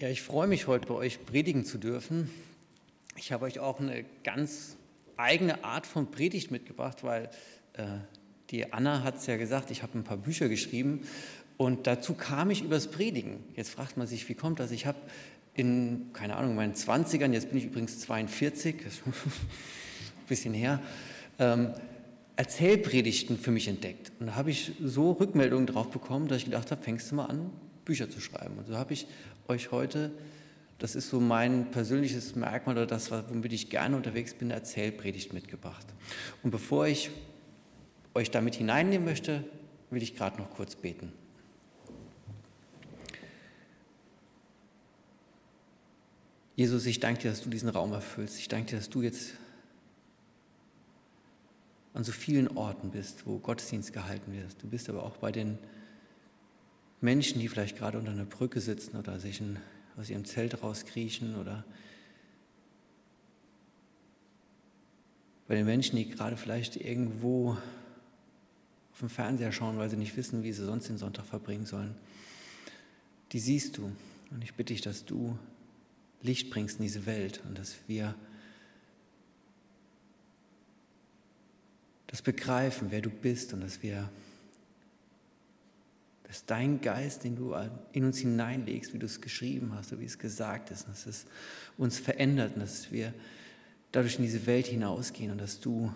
Ja, ich freue mich heute bei euch predigen zu dürfen. Ich habe euch auch eine ganz eigene Art von Predigt mitgebracht, weil äh, die Anna hat es ja gesagt, ich habe ein paar Bücher geschrieben und dazu kam ich übers Predigen. Jetzt fragt man sich, wie kommt das? Ich habe in, keine Ahnung, meinen 20ern, jetzt bin ich übrigens 42, das ist ein bisschen her, ähm, Erzählpredigten für mich entdeckt. Und da habe ich so Rückmeldungen drauf bekommen, dass ich gedacht habe, fängst du mal an, Bücher zu schreiben. Und so habe ich euch heute, das ist so mein persönliches Merkmal oder das, womit ich gerne unterwegs bin, eine Erzählpredigt mitgebracht. Und bevor ich euch damit hineinnehmen möchte, will ich gerade noch kurz beten. Jesus, ich danke dir, dass du diesen Raum erfüllst. Ich danke dir, dass du jetzt an so vielen Orten bist, wo Gottesdienst gehalten wird. Du bist aber auch bei den Menschen, die vielleicht gerade unter einer Brücke sitzen oder sich in, aus ihrem Zelt rauskriechen oder bei den Menschen, die gerade vielleicht irgendwo auf dem Fernseher schauen, weil sie nicht wissen, wie sie sonst den Sonntag verbringen sollen. Die siehst du. Und ich bitte dich, dass du Licht bringst in diese Welt und dass wir das begreifen, wer du bist und dass wir dass dein Geist, den du in uns hineinlegst, wie du es geschrieben hast, so wie es gesagt ist, dass es uns verändert und dass wir dadurch in diese Welt hinausgehen und dass du,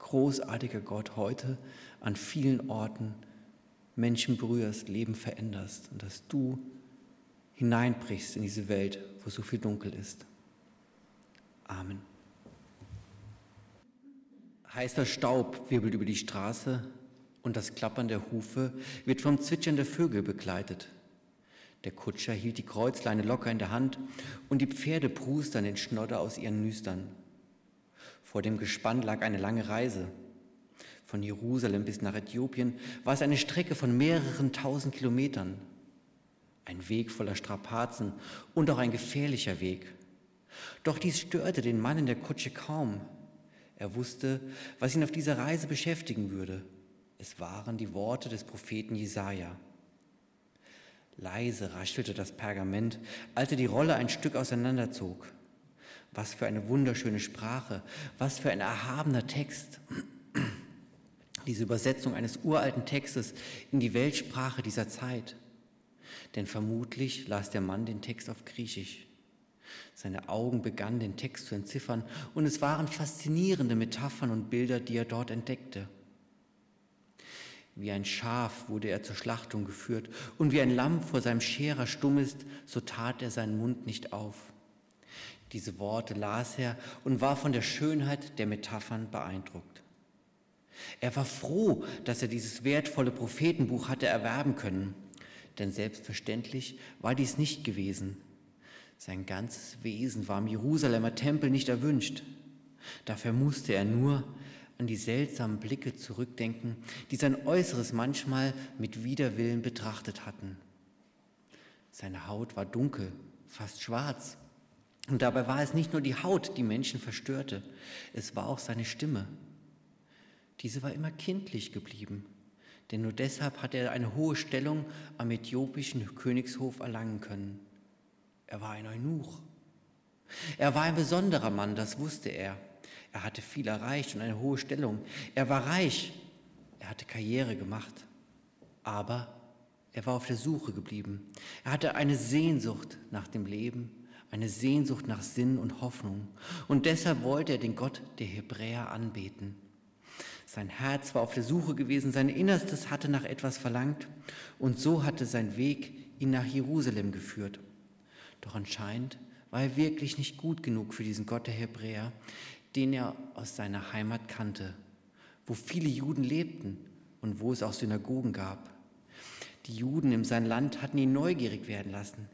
großartiger Gott, heute an vielen Orten Menschen berührst, Leben veränderst und dass du hineinbrichst in diese Welt, wo so viel dunkel ist. Amen. Heißer Staub wirbelt über die Straße, und das Klappern der Hufe wird vom Zwitschern der Vögel begleitet. Der Kutscher hielt die Kreuzleine locker in der Hand und die Pferde prustern den Schnodder aus ihren Nüstern. Vor dem Gespann lag eine lange Reise. Von Jerusalem bis nach Äthiopien war es eine Strecke von mehreren tausend Kilometern. Ein Weg voller Strapazen und auch ein gefährlicher Weg. Doch dies störte den Mann in der Kutsche kaum. Er wusste, was ihn auf dieser Reise beschäftigen würde. Es waren die Worte des Propheten Jesaja. Leise raschelte das Pergament, als er die Rolle ein Stück auseinanderzog. Was für eine wunderschöne Sprache, was für ein erhabener Text. Diese Übersetzung eines uralten Textes in die Weltsprache dieser Zeit. Denn vermutlich las der Mann den Text auf Griechisch. Seine Augen begannen den Text zu entziffern und es waren faszinierende Metaphern und Bilder, die er dort entdeckte. Wie ein Schaf wurde er zur Schlachtung geführt, und wie ein Lamm vor seinem Scherer stumm ist, so tat er seinen Mund nicht auf. Diese Worte las er und war von der Schönheit der Metaphern beeindruckt. Er war froh, dass er dieses wertvolle Prophetenbuch hatte erwerben können, denn selbstverständlich war dies nicht gewesen. Sein ganzes Wesen war im Jerusalemer Tempel nicht erwünscht. Dafür musste er nur an die seltsamen Blicke zurückdenken, die sein Äußeres manchmal mit Widerwillen betrachtet hatten. Seine Haut war dunkel, fast schwarz. Und dabei war es nicht nur die Haut, die Menschen verstörte, es war auch seine Stimme. Diese war immer kindlich geblieben, denn nur deshalb hat er eine hohe Stellung am äthiopischen Königshof erlangen können. Er war ein Eunuch. Er war ein besonderer Mann, das wusste er. Er hatte viel erreicht und eine hohe Stellung. Er war reich. Er hatte Karriere gemacht. Aber er war auf der Suche geblieben. Er hatte eine Sehnsucht nach dem Leben, eine Sehnsucht nach Sinn und Hoffnung. Und deshalb wollte er den Gott der Hebräer anbeten. Sein Herz war auf der Suche gewesen, sein Innerstes hatte nach etwas verlangt und so hatte sein Weg ihn nach Jerusalem geführt. Doch anscheinend war er wirklich nicht gut genug für diesen Gott der Hebräer den er aus seiner Heimat kannte, wo viele Juden lebten und wo es auch Synagogen gab. Die Juden in seinem Land hatten ihn neugierig werden lassen.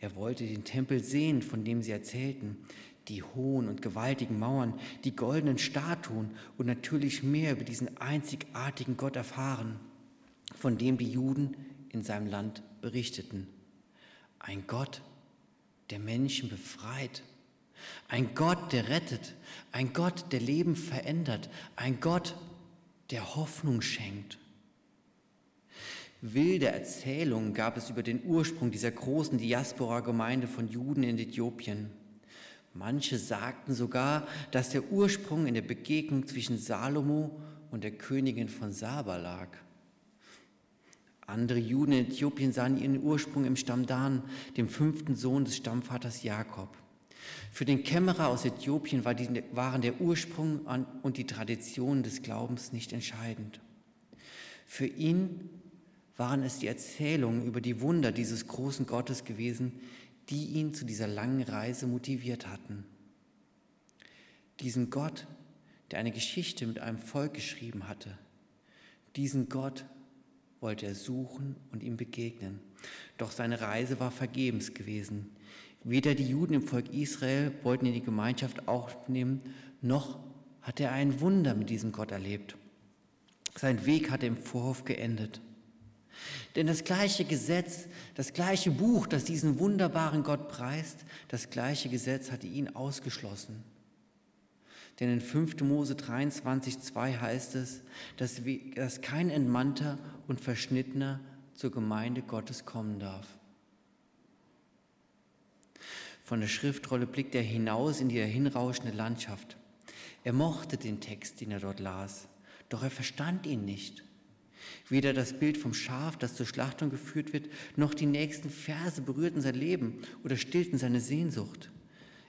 Er wollte den Tempel sehen, von dem sie erzählten, die hohen und gewaltigen Mauern, die goldenen Statuen und natürlich mehr über diesen einzigartigen Gott erfahren, von dem die Juden in seinem Land berichteten. Ein Gott, der Menschen befreit ein Gott, der rettet, ein Gott, der Leben verändert, ein Gott, der Hoffnung schenkt. Wilde Erzählungen gab es über den Ursprung dieser großen Diaspora-Gemeinde von Juden in Äthiopien. Manche sagten sogar, dass der Ursprung in der Begegnung zwischen Salomo und der Königin von Saba lag. Andere Juden in Äthiopien sahen ihren Ursprung im Stamm Dan, dem fünften Sohn des Stammvaters Jakob. Für den Kämmerer aus Äthiopien war die, waren der Ursprung und die Tradition des Glaubens nicht entscheidend. Für ihn waren es die Erzählungen über die Wunder dieses großen Gottes gewesen, die ihn zu dieser langen Reise motiviert hatten. Diesen Gott, der eine Geschichte mit einem Volk geschrieben hatte, diesen Gott wollte er suchen und ihm begegnen. Doch seine Reise war vergebens gewesen. Weder die Juden im Volk Israel wollten ihn in die Gemeinschaft aufnehmen, noch hatte er ein Wunder mit diesem Gott erlebt. Sein Weg hatte im Vorhof geendet. Denn das gleiche Gesetz, das gleiche Buch, das diesen wunderbaren Gott preist, das gleiche Gesetz hatte ihn ausgeschlossen. Denn in 5. Mose 23, 2 heißt es, dass, kein Entmannter und Verschnittener zur Gemeinde Gottes kommen darf. Von der Schriftrolle blickt er hinaus in die hinrauschende Landschaft. Er mochte den Text, den er dort las, doch er verstand ihn nicht. Weder das Bild vom Schaf, das zur Schlachtung geführt wird, noch die nächsten Verse berührten sein Leben oder stillten seine Sehnsucht.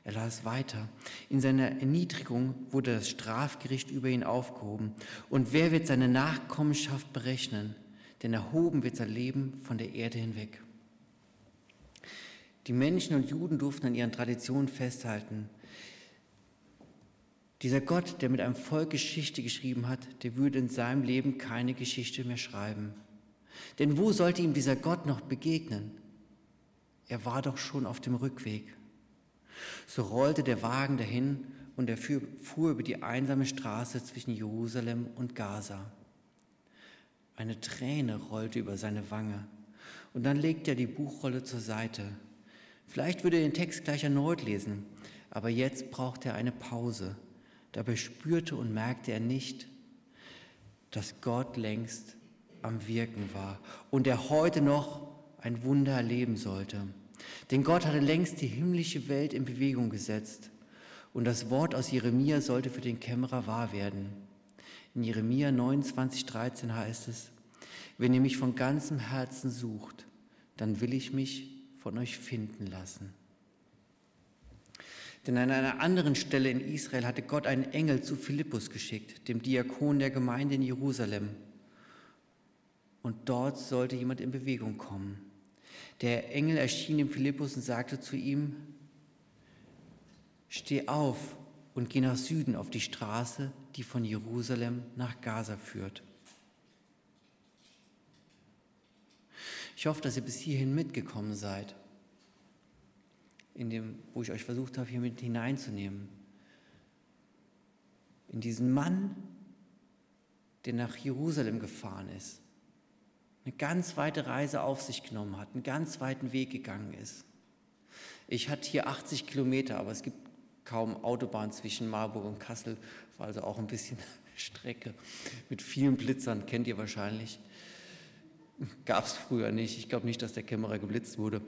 Er las weiter. In seiner Erniedrigung wurde das Strafgericht über ihn aufgehoben. Und wer wird seine Nachkommenschaft berechnen? Denn erhoben wird sein Leben von der Erde hinweg. Die Menschen und Juden durften an ihren Traditionen festhalten. Dieser Gott, der mit einem Volk Geschichte geschrieben hat, der würde in seinem Leben keine Geschichte mehr schreiben. Denn wo sollte ihm dieser Gott noch begegnen? Er war doch schon auf dem Rückweg. So rollte der Wagen dahin und er fuhr über die einsame Straße zwischen Jerusalem und Gaza. Eine Träne rollte über seine Wange und dann legte er die Buchrolle zur Seite. Vielleicht würde er den Text gleich erneut lesen, aber jetzt brauchte er eine Pause Dabei spürte und merkte er nicht, dass Gott längst am Wirken war und er heute noch ein Wunder erleben sollte. Denn Gott hatte längst die himmlische Welt in Bewegung gesetzt und das Wort aus Jeremia sollte für den Kämmerer wahr werden. In Jeremia 29, 13 heißt es, wenn ihr mich von ganzem Herzen sucht, dann will ich mich von euch finden lassen. Denn an einer anderen Stelle in Israel hatte Gott einen Engel zu Philippus geschickt, dem Diakon der Gemeinde in Jerusalem. Und dort sollte jemand in Bewegung kommen. Der Engel erschien dem Philippus und sagte zu ihm, Steh auf und geh nach Süden auf die Straße, die von Jerusalem nach Gaza führt. Ich hoffe, dass ihr bis hierhin mitgekommen seid in dem, wo ich euch versucht habe, hier mit hineinzunehmen. In diesen Mann, der nach Jerusalem gefahren ist, eine ganz weite Reise auf sich genommen hat, einen ganz weiten Weg gegangen ist. Ich hatte hier 80 Kilometer, aber es gibt kaum Autobahn zwischen Marburg und Kassel, war also auch ein bisschen Strecke mit vielen Blitzern, kennt ihr wahrscheinlich. Gab es früher nicht. Ich glaube nicht, dass der Kämmerer geblitzt wurde.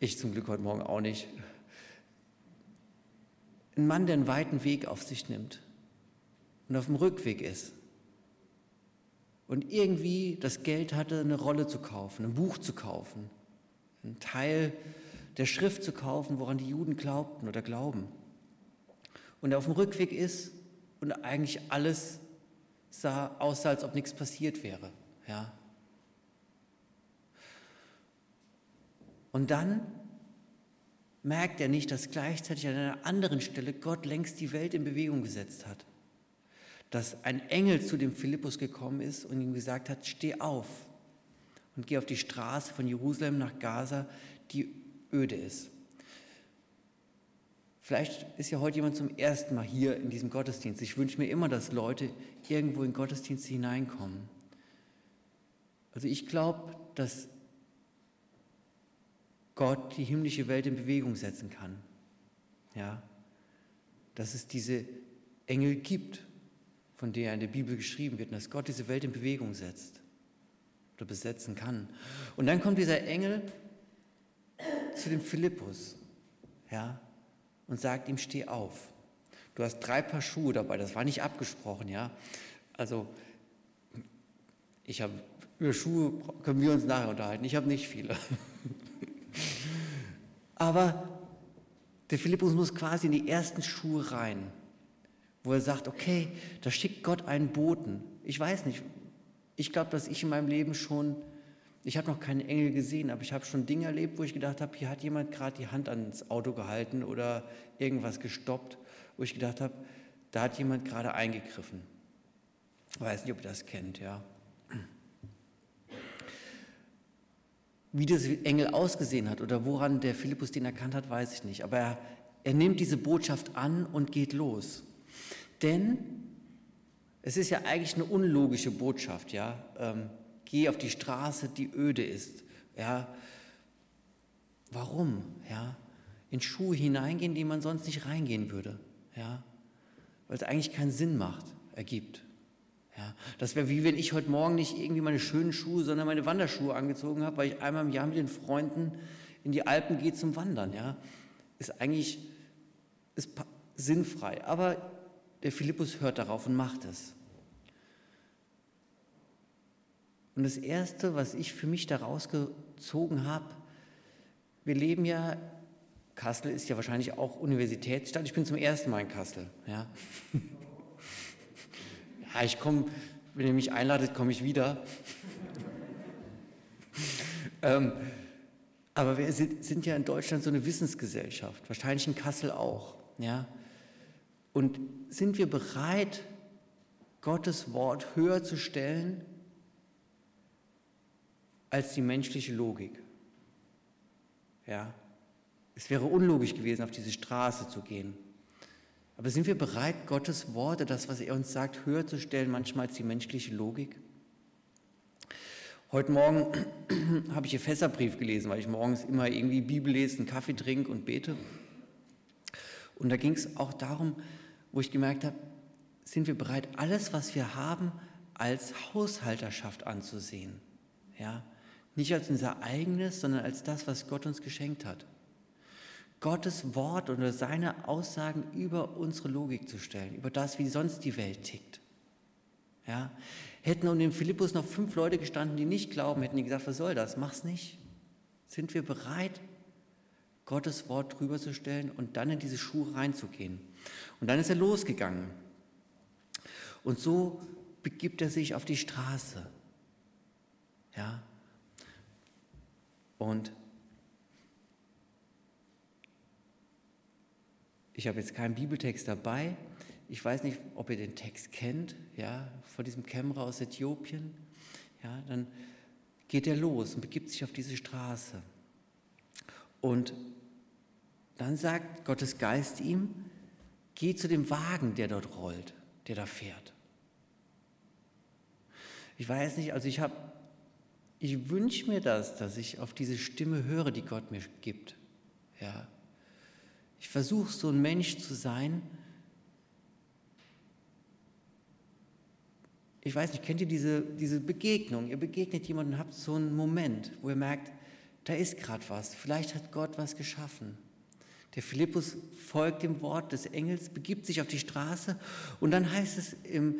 Ich zum Glück heute Morgen auch nicht. Ein Mann, der einen weiten Weg auf sich nimmt und auf dem Rückweg ist und irgendwie das Geld hatte, eine Rolle zu kaufen, ein Buch zu kaufen, einen Teil der Schrift zu kaufen, woran die Juden glaubten oder glauben. Und er auf dem Rückweg ist und eigentlich alles sah, aussah, als ob nichts passiert wäre. Ja, Und dann merkt er nicht, dass gleichzeitig an einer anderen Stelle Gott längst die Welt in Bewegung gesetzt hat. Dass ein Engel zu dem Philippus gekommen ist und ihm gesagt hat, steh auf und geh auf die Straße von Jerusalem nach Gaza, die öde ist. Vielleicht ist ja heute jemand zum ersten Mal hier in diesem Gottesdienst. Ich wünsche mir immer, dass Leute irgendwo in Gottesdienste hineinkommen. Also ich glaube, dass Gott die himmlische Welt in Bewegung setzen kann. Ja, dass es diese Engel gibt, von denen in der Bibel geschrieben wird, und dass Gott diese Welt in Bewegung setzt. oder besetzen kann. Und dann kommt dieser Engel zu dem Philippus, ja, und sagt ihm, steh auf. Du hast drei Paar Schuhe dabei, das war nicht abgesprochen, ja. Also, ich habe, über Schuhe können wir uns nachher unterhalten, ich habe nicht viele. Aber der Philippus muss quasi in die ersten Schuhe rein, wo er sagt, okay, da schickt Gott einen Boten. Ich weiß nicht, ich glaube, dass ich in meinem Leben schon, ich habe noch keinen Engel gesehen, aber ich habe schon Dinge erlebt, wo ich gedacht habe, hier hat jemand gerade die Hand ans Auto gehalten oder irgendwas gestoppt, wo ich gedacht habe, da hat jemand gerade eingegriffen. Ich weiß nicht, ob ihr das kennt, ja. Wie das Engel ausgesehen hat oder woran der Philippus den erkannt hat, weiß ich nicht. Aber er, er nimmt diese Botschaft an und geht los. Denn es ist ja eigentlich eine unlogische Botschaft, ja. Ähm, geh auf die Straße, die öde ist, ja. Warum, ja? In Schuhe hineingehen, die man sonst nicht reingehen würde, ja. Weil es eigentlich keinen Sinn macht, ergibt. Ja, das wäre wie wenn ich heute Morgen nicht irgendwie meine schönen Schuhe, sondern meine Wanderschuhe angezogen habe, weil ich einmal im Jahr mit den Freunden in die Alpen gehe zum Wandern. Ja, ist eigentlich ist sinnfrei. Aber der Philippus hört darauf und macht es. Und das Erste, was ich für mich daraus gezogen habe, wir leben ja, Kassel ist ja wahrscheinlich auch Universitätsstadt. Ich bin zum ersten Mal in Kassel. Ja. Ja, ich komme, wenn ihr mich einladet, komme ich wieder. ähm, aber wir sind ja in Deutschland so eine Wissensgesellschaft, wahrscheinlich in Kassel auch. Ja? Und sind wir bereit, Gottes Wort höher zu stellen als die menschliche Logik? Ja? Es wäre unlogisch gewesen, auf diese Straße zu gehen. Aber sind wir bereit, Gottes Worte, das, was er uns sagt, höher zu stellen, manchmal als die menschliche Logik? Heute Morgen habe ich Epheserbrief gelesen, weil ich morgens immer irgendwie Bibel lese, Kaffee trinke und bete. Und da ging es auch darum, wo ich gemerkt habe, sind wir bereit, alles, was wir haben, als Haushalterschaft anzusehen. Ja? Nicht als unser eigenes, sondern als das, was Gott uns geschenkt hat. Gottes Wort oder seine Aussagen über unsere Logik zu stellen, über das, wie sonst die Welt tickt. Ja? Hätten um den Philippus noch fünf Leute gestanden, die nicht glauben, hätten die gesagt, was soll das? Mach's nicht. Sind wir bereit, Gottes Wort drüber zu stellen und dann in diese Schuhe reinzugehen? Und dann ist er losgegangen. Und so begibt er sich auf die Straße. Ja? Und Ich habe jetzt keinen Bibeltext dabei. Ich weiß nicht, ob ihr den Text kennt, ja, von diesem Kämmerer aus Äthiopien. Ja, dann geht er los und begibt sich auf diese Straße. Und dann sagt Gottes Geist ihm, geh zu dem Wagen, der dort rollt, der da fährt. Ich weiß nicht, also ich habe, ich wünsche mir das, dass ich auf diese Stimme höre, die Gott mir gibt. Ja, ich versuche so ein Mensch zu sein. Ich weiß nicht, kennt ihr diese, diese Begegnung? Ihr begegnet jemanden und habt so einen Moment, wo ihr merkt, da ist gerade was. Vielleicht hat Gott was geschaffen. Der Philippus folgt dem Wort des Engels, begibt sich auf die Straße und dann heißt es im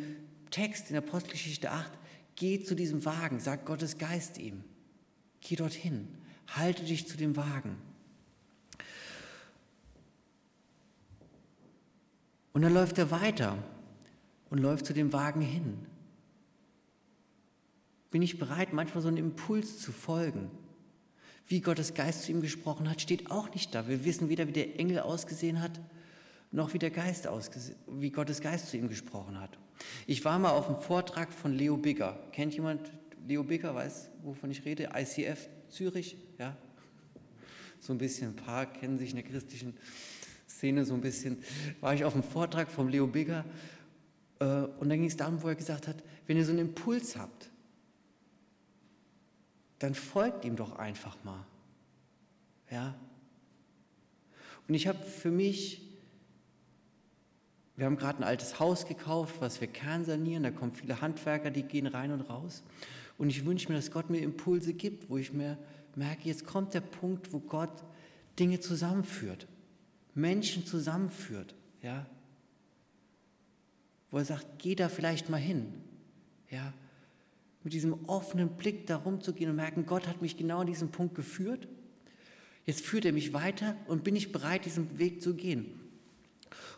Text in der Apostelgeschichte 8, geh zu diesem Wagen, sagt Gottes Geist ihm. Geh dorthin, halte dich zu dem Wagen. Und dann läuft er weiter und läuft zu dem Wagen hin. Bin ich bereit, manchmal so einen Impuls zu folgen? Wie Gottes Geist zu ihm gesprochen hat, steht auch nicht da. Wir wissen weder, wie der Engel ausgesehen hat, noch wie, der Geist wie Gottes Geist zu ihm gesprochen hat. Ich war mal auf einem Vortrag von Leo Bigger. Kennt jemand Leo Bigger, weiß, wovon ich rede? ICF Zürich, ja? So ein bisschen, ein paar kennen sich in der christlichen Szene so ein bisschen, war ich auf einem Vortrag vom Leo Bigger äh, und dann ging es darum, wo er gesagt hat, wenn ihr so einen Impuls habt, dann folgt ihm doch einfach mal. Ja? Und ich habe für mich, wir haben gerade ein altes Haus gekauft, was wir kernsanieren, da kommen viele Handwerker, die gehen rein und raus. Und ich wünsche mir, dass Gott mir Impulse gibt, wo ich mir merke, jetzt kommt der Punkt, wo Gott Dinge zusammenführt, Menschen zusammenführt, ja. Wo er sagt, geh da vielleicht mal hin, ja. Mit diesem offenen Blick da rumzugehen und merken, Gott hat mich genau an diesen Punkt geführt. Jetzt führt er mich weiter und bin ich bereit, diesen Weg zu gehen.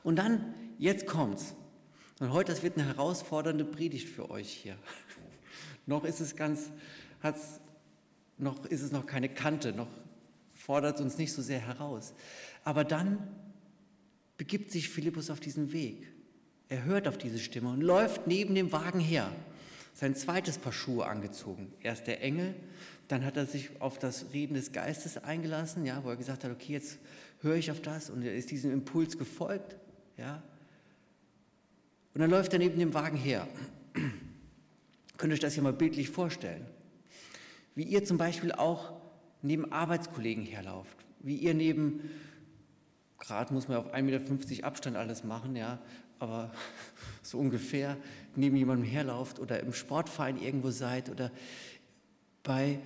Und dann, jetzt kommt's. Und heute, das wird eine herausfordernde Predigt für euch hier. noch ist es ganz, hat's, noch ist es noch keine Kante, noch fordert es uns nicht so sehr heraus. Aber dann begibt sich Philippus auf diesen Weg. Er hört auf diese Stimme und läuft neben dem Wagen her. Sein zweites Paar Schuhe angezogen. Erst der Engel, dann hat er sich auf das Reden des Geistes eingelassen, ja, wo er gesagt hat, okay, jetzt höre ich auf das und er ist diesem Impuls gefolgt. Ja. Und dann läuft er neben dem Wagen her. Könnt ihr euch das ja mal bildlich vorstellen. Wie ihr zum Beispiel auch neben Arbeitskollegen herlauft. Wie ihr neben, gerade muss man auf 1,50 Meter Abstand alles machen, ja, aber so ungefähr neben jemandem herlauft oder im Sportverein irgendwo seid oder bei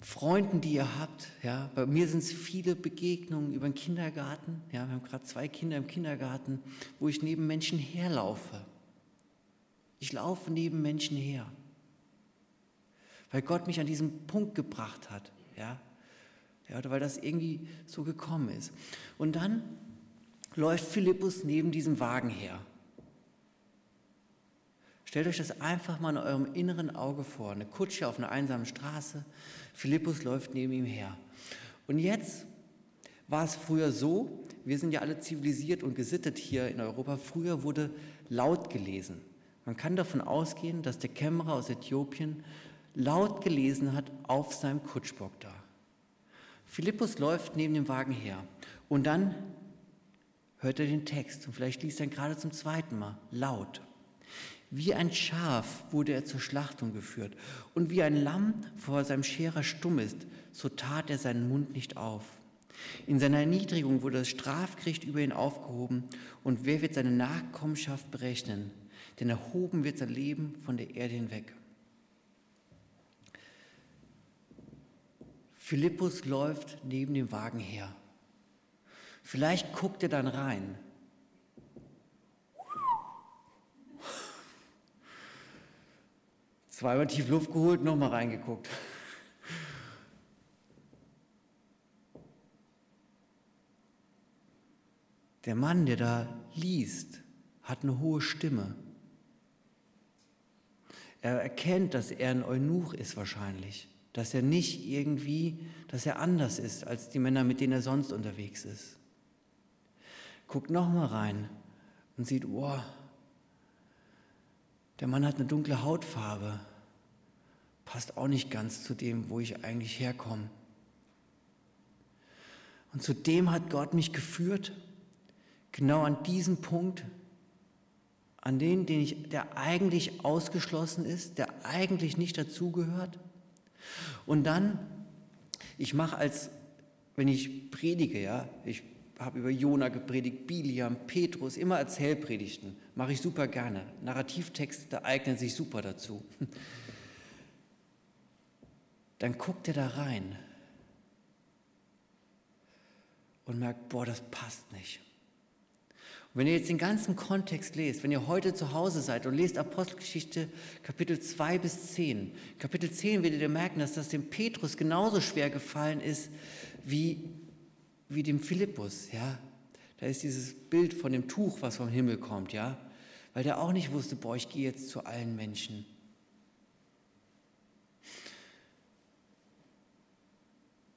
Freunden, die ihr habt. Ja, bei mir sind es viele Begegnungen über den Kindergarten. Ja, wir haben gerade zwei Kinder im Kindergarten, wo ich neben Menschen herlaufe. Ich laufe neben Menschen her, weil Gott mich an diesen Punkt gebracht hat. Ja, ja oder weil das irgendwie so gekommen ist. Und dann läuft Philippus neben diesem Wagen her. Stellt euch das einfach mal in eurem inneren Auge vor. Eine Kutsche auf einer einsamen Straße. Philippus läuft neben ihm her. Und jetzt war es früher so, wir sind ja alle zivilisiert und gesittet hier in Europa, früher wurde laut gelesen. Man kann davon ausgehen, dass der Kämmerer aus Äthiopien laut gelesen hat auf seinem Kutschbock da. Philippus läuft neben dem Wagen her und dann hört er den Text und vielleicht liest er ihn gerade zum zweiten Mal laut. Wie ein Schaf wurde er zur Schlachtung geführt, und wie ein Lamm vor seinem Scherer stumm ist, so tat er seinen Mund nicht auf. In seiner Erniedrigung wurde das Strafgericht über ihn aufgehoben, und wer wird seine Nachkommenschaft berechnen? Denn erhoben wird sein Leben von der Erde hinweg. Philippus läuft neben dem Wagen her. Vielleicht guckt er dann rein Zweimal tief Luft geholt, nochmal reingeguckt. Der Mann, der da liest, hat eine hohe Stimme. Er erkennt, dass er ein Eunuch ist wahrscheinlich, dass er nicht irgendwie, dass er anders ist als die Männer, mit denen er sonst unterwegs ist. Guckt nochmal rein und sieht, wow, der Mann hat eine dunkle Hautfarbe passt auch nicht ganz zu dem, wo ich eigentlich herkomme. Und zu dem hat Gott mich geführt, genau an diesem Punkt, an den, den ich, der eigentlich ausgeschlossen ist, der eigentlich nicht dazugehört. Und dann, ich mache als, wenn ich predige, ja, ich habe über Jona gepredigt, Biliam, Petrus, immer Erzählpredigten, mache ich super gerne. Narrativtexte eignen sich super dazu dann guckt er da rein und merkt, boah, das passt nicht. Und wenn ihr jetzt den ganzen Kontext lest, wenn ihr heute zu Hause seid und lest Apostelgeschichte Kapitel 2 bis 10, Kapitel 10 werdet ihr merken, dass das dem Petrus genauso schwer gefallen ist wie, wie dem Philippus, ja. Da ist dieses Bild von dem Tuch, was vom Himmel kommt, ja. Weil der auch nicht wusste, boah, ich gehe jetzt zu allen Menschen.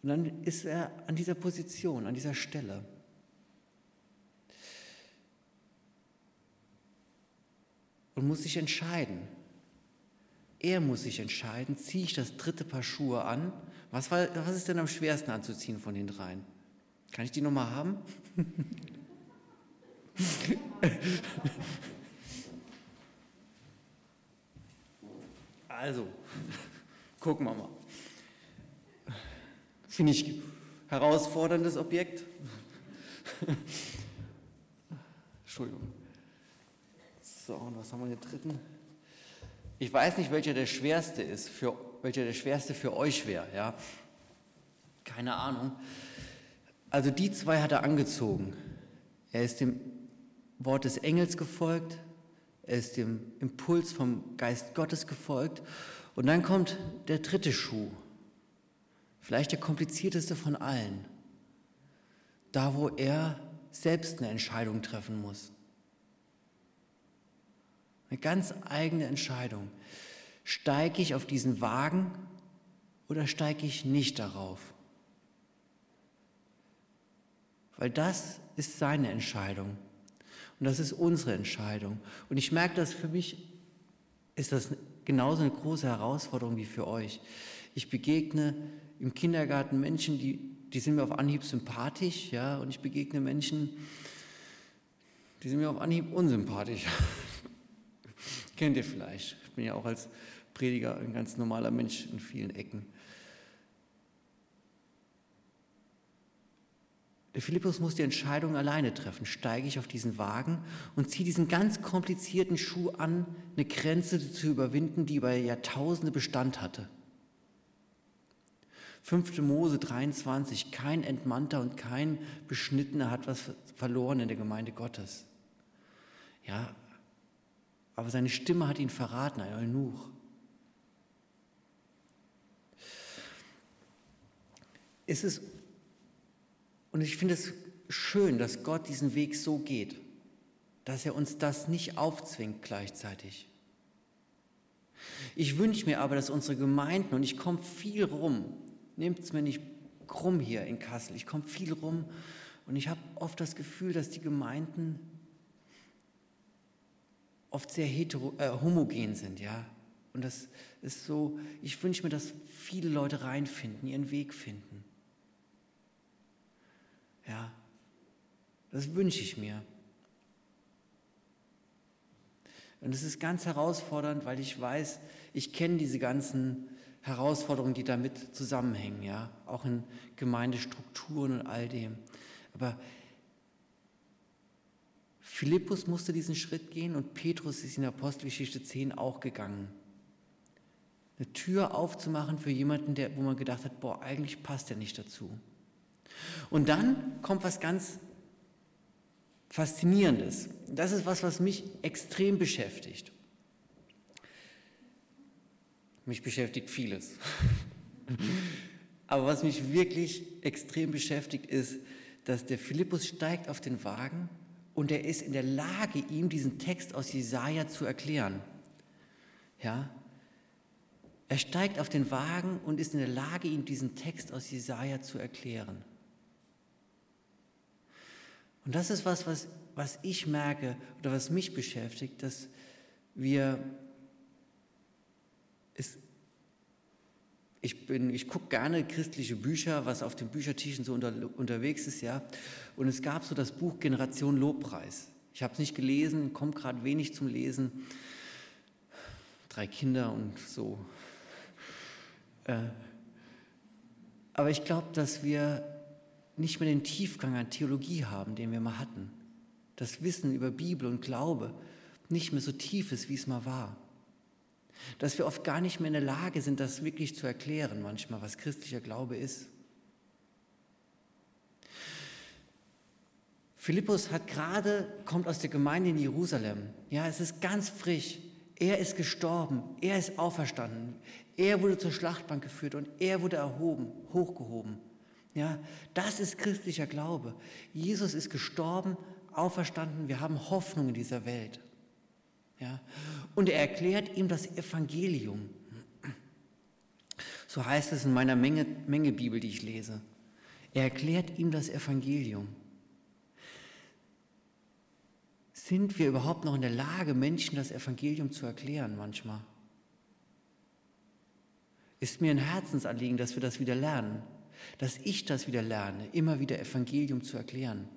Und dann ist er an dieser Position, an dieser Stelle. Und muss sich entscheiden. Er muss sich entscheiden, ziehe ich das dritte Paar Schuhe an? Was, war, was ist denn am schwersten anzuziehen von den dreien? Kann ich die nochmal haben? also, gucken wir mal. Finde ich herausforderndes Objekt. Entschuldigung. So, und was haben wir hier dritten? Ich weiß nicht, welcher der schwerste ist, für, welcher der schwerste für euch wäre, ja. Keine Ahnung. Also die zwei hat er angezogen. Er ist dem Wort des Engels gefolgt, er ist dem Impuls vom Geist Gottes gefolgt und dann kommt der dritte Schuh, vielleicht der komplizierteste von allen, da wo er selbst eine Entscheidung treffen muss. Eine ganz eigene Entscheidung. Steige ich auf diesen Wagen oder steige ich nicht darauf? Weil das ist seine Entscheidung. Und das ist unsere Entscheidung. Und ich merke, dass für mich ist das genauso eine große Herausforderung wie für euch. Ich begegne im Kindergarten Menschen, die, die sind mir auf Anhieb sympathisch, ja, und ich begegne Menschen, die sind mir auf Anhieb unsympathisch. Kennt ihr vielleicht? Ich bin ja auch als Prediger ein ganz normaler Mensch in vielen Ecken. Der Philippus muss die Entscheidung alleine treffen. Steige ich auf diesen Wagen und ziehe diesen ganz komplizierten Schuh an, eine Grenze zu überwinden, die über Jahrtausende Bestand hatte. 5. Mose 23, kein Entmannter und kein Beschnittener hat was verloren in der Gemeinde Gottes. Ja, aber seine Stimme hat ihn verraten, ein Eunuch. Es ist und ich finde es schön, dass Gott diesen Weg so geht, dass er uns das nicht aufzwingt gleichzeitig. Ich wünsche mir aber, dass unsere Gemeinden, und ich komme viel rum, nehmt es mir nicht krumm hier in Kassel, ich komme viel rum und ich habe oft das Gefühl, dass die Gemeinden oft sehr hetero, äh, homogen sind, ja. Und das ist so, ich wünsche mir, dass viele Leute reinfinden, ihren Weg finden. Ja, das wünsche ich mir. Und es ist ganz herausfordernd, weil ich weiß, ich kenne diese ganzen Herausforderungen, die damit zusammenhängen, ja, auch in Gemeindestrukturen und all dem. Aber Philippus musste diesen Schritt gehen und Petrus ist in Apostelgeschichte 10 auch gegangen. Eine Tür aufzumachen für jemanden, der, wo man gedacht hat, boah, eigentlich passt er nicht dazu. Und dann kommt was ganz Faszinierendes. Das ist was, was mich extrem beschäftigt. Mich beschäftigt vieles. Aber was mich wirklich extrem beschäftigt, ist, dass der Philippus steigt auf den Wagen und er ist in der Lage, ihm diesen Text aus Jesaja zu erklären. Ja? Er steigt auf den Wagen und ist in der Lage, ihm diesen Text aus Jesaja zu erklären. Und das ist was, was, was ich merke oder was mich beschäftigt, dass wir ich, ich gucke gerne christliche Bücher, was auf den Büchertischen so unter, unterwegs ist, ja. Und es gab so das Buch Generation Lobpreis. Ich habe es nicht gelesen, kommt gerade wenig zum Lesen. Drei Kinder und so. Äh, aber ich glaube, dass wir nicht mehr den Tiefgang an Theologie haben, den wir mal hatten. Das Wissen über Bibel und Glaube nicht mehr so tief ist, wie es mal war. Dass wir oft gar nicht mehr in der Lage sind, das wirklich zu erklären, manchmal, was christlicher Glaube ist. Philippus hat gerade, kommt aus der Gemeinde in Jerusalem. Ja, es ist ganz frisch. Er ist gestorben, er ist auferstanden, er wurde zur Schlachtbank geführt und er wurde erhoben, hochgehoben. Ja, das ist christlicher Glaube. Jesus ist gestorben, auferstanden. Wir haben Hoffnung in dieser Welt. Ja, und er erklärt ihm das Evangelium. So heißt es in meiner Menge, Menge Bibel, die ich lese. Er erklärt ihm das Evangelium. Sind wir überhaupt noch in der Lage, Menschen das Evangelium zu erklären manchmal? Ist mir ein Herzensanliegen, dass wir das wieder lernen dass ich das wieder lerne, immer wieder Evangelium zu erklären.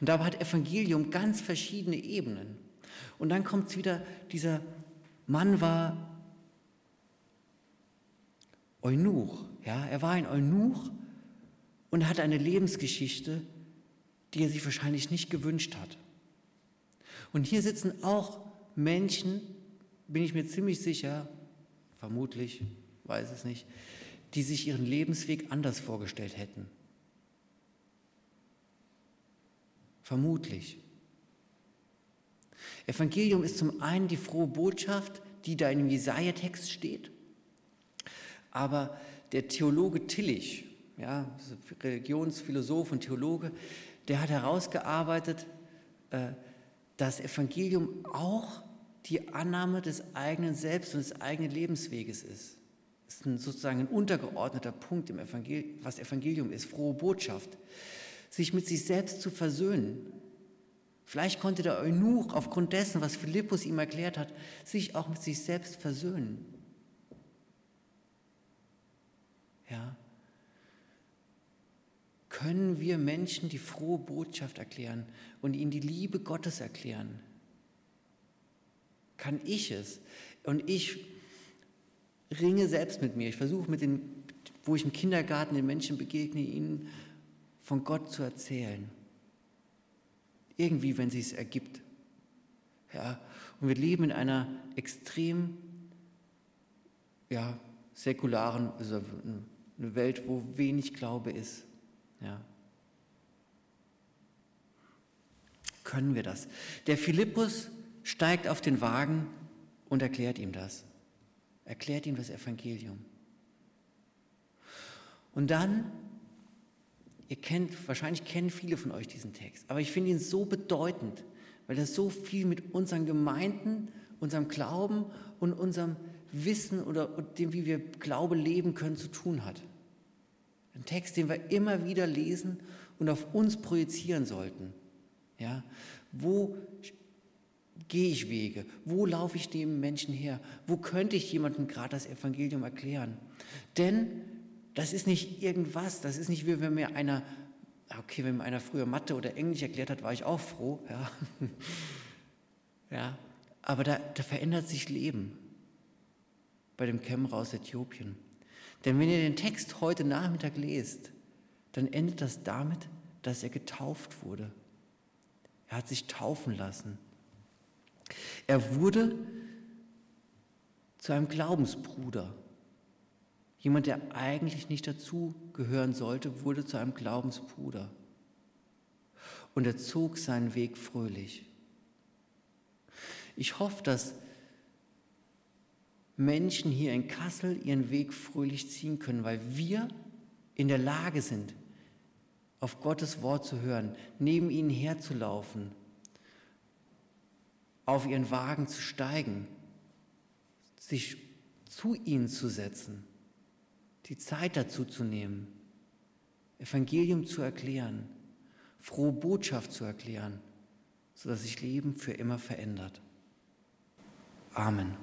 Und dabei hat Evangelium ganz verschiedene Ebenen. Und dann kommt wieder, dieser Mann war Eunuch, ja, er war ein Eunuch und hatte eine Lebensgeschichte, die er sich wahrscheinlich nicht gewünscht hat. Und hier sitzen auch Menschen, bin ich mir ziemlich sicher, vermutlich, weiß es nicht, die sich ihren Lebensweg anders vorgestellt hätten. Vermutlich. Evangelium ist zum einen die frohe Botschaft, die da im Jesaja-Text steht, aber der Theologe Tillich, ja, Religionsphilosoph und Theologe, der hat herausgearbeitet, äh, dass Evangelium auch die Annahme des eigenen Selbst und des eigenen Lebensweges ist. Das ist ein, sozusagen ein untergeordneter Punkt, im Evangelium, was Evangelium ist, frohe Botschaft. Sich mit sich selbst zu versöhnen. Vielleicht konnte der Eunuch aufgrund dessen, was Philippus ihm erklärt hat, sich auch mit sich selbst versöhnen. Ja. Können wir Menschen die frohe Botschaft erklären und ihnen die Liebe Gottes erklären? Kann ich es? Und ich ringe selbst mit mir. Ich versuche mit den, wo ich im Kindergarten den Menschen begegne, ihnen von Gott zu erzählen. Irgendwie, wenn sie es ergibt. Ja, und wir leben in einer extrem ja, säkularen, also eine Welt, wo wenig Glaube ist. Ja. Können wir das? Der Philippus steigt auf den Wagen und erklärt ihm das. Erklärt ihm das Evangelium. Und dann, ihr kennt, wahrscheinlich kennen viele von euch diesen Text, aber ich finde ihn so bedeutend, weil er so viel mit unseren Gemeinden, unserem Glauben und unserem Wissen oder dem, wie wir Glaube leben können, zu tun hat. Ein Text, den wir immer wieder lesen und auf uns projizieren sollten. Ja? Wo gehe ich Wege? Wo laufe ich dem Menschen her? Wo könnte ich jemandem gerade das Evangelium erklären? Denn das ist nicht irgendwas, das ist nicht wie wenn mir einer, okay, wenn mir einer früher Mathe oder Englisch erklärt hat, war ich auch froh, ja. ja. Aber da, da verändert sich Leben bei dem Kämmerer aus Äthiopien. Denn wenn ihr den Text heute Nachmittag lest, dann endet das damit, dass er getauft wurde. Er hat sich taufen lassen. Er wurde zu einem Glaubensbruder. Jemand, der eigentlich nicht dazu gehören sollte, wurde zu einem Glaubensbruder. Und er zog seinen Weg fröhlich. Ich hoffe, dass Menschen hier in Kassel ihren Weg fröhlich ziehen können, weil wir in der Lage sind, auf Gottes Wort zu hören, neben ihnen herzulaufen auf ihren Wagen zu steigen, sich zu ihnen zu setzen, die Zeit dazu zu nehmen, Evangelium zu erklären, frohe Botschaft zu erklären, sodass sich Leben für immer verändert. Amen.